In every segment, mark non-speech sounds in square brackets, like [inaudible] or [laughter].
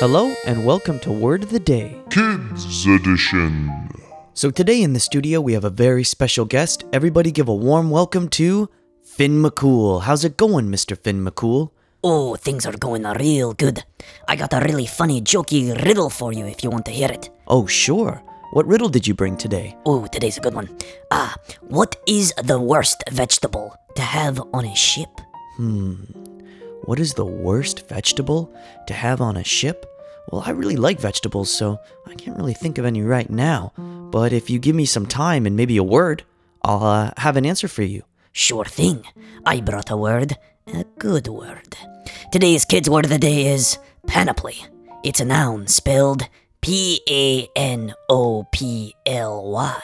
Hello, and welcome to Word of the Day. Kids Edition. So, today in the studio, we have a very special guest. Everybody give a warm welcome to Finn McCool. How's it going, Mr. Finn McCool? Oh, things are going real good. I got a really funny, jokey riddle for you if you want to hear it. Oh, sure. What riddle did you bring today? Oh, today's a good one. Ah, what is the worst vegetable to have on a ship? What is the worst vegetable to have on a ship? Well, I really like vegetables, so I can't really think of any right now. But if you give me some time and maybe a word, I'll uh, have an answer for you. Sure thing. I brought a word, a good word. Today's kids' word of the day is panoply. It's a noun spelled P A N O P L Y,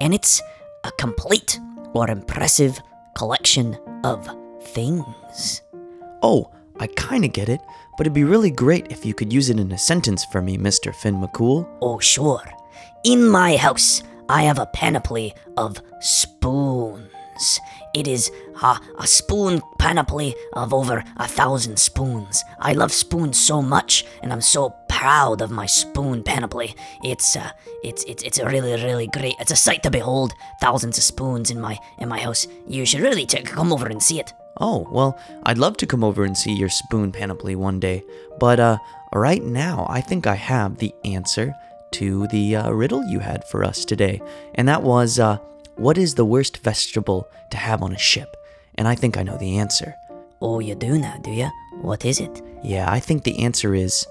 and it's a complete or impressive collection of things. Oh, I kinda get it, but it'd be really great if you could use it in a sentence for me, Mr. Finn McCool. Oh, sure. In my house, I have a panoply of spoons. It is a, a spoon panoply of over a thousand spoons. I love spoons so much, and I'm so proud of my spoon panoply. It's uh, it's it's it's a really really great. It's a sight to behold. Thousands of spoons in my in my house. You should really take, come over and see it. Oh, well, I'd love to come over and see your spoon panoply one day, but uh, right now I think I have the answer to the uh, riddle you had for us today, and that was uh, what is the worst vegetable to have on a ship? And I think I know the answer. Oh, you do now, do you? What is it? Yeah, I think the answer is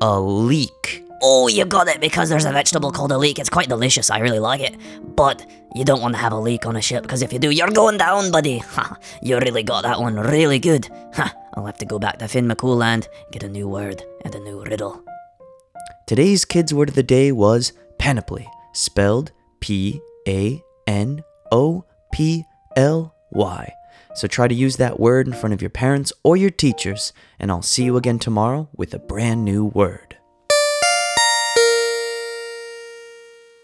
a leek. Oh, you got it because there's a vegetable called a leek. It's quite delicious. I really like it. But you don't want to have a leek on a ship because if you do, you're going down, buddy. [laughs] Ha! you really got that one really good. Ha! I'll have to go back to Finn McCool land, get a new word and a new riddle. Today's kids' word of the day was panoply, spelled P A N O P L Y. So try to use that word in front of your parents or your teachers, and I'll see you again tomorrow with a brand new word.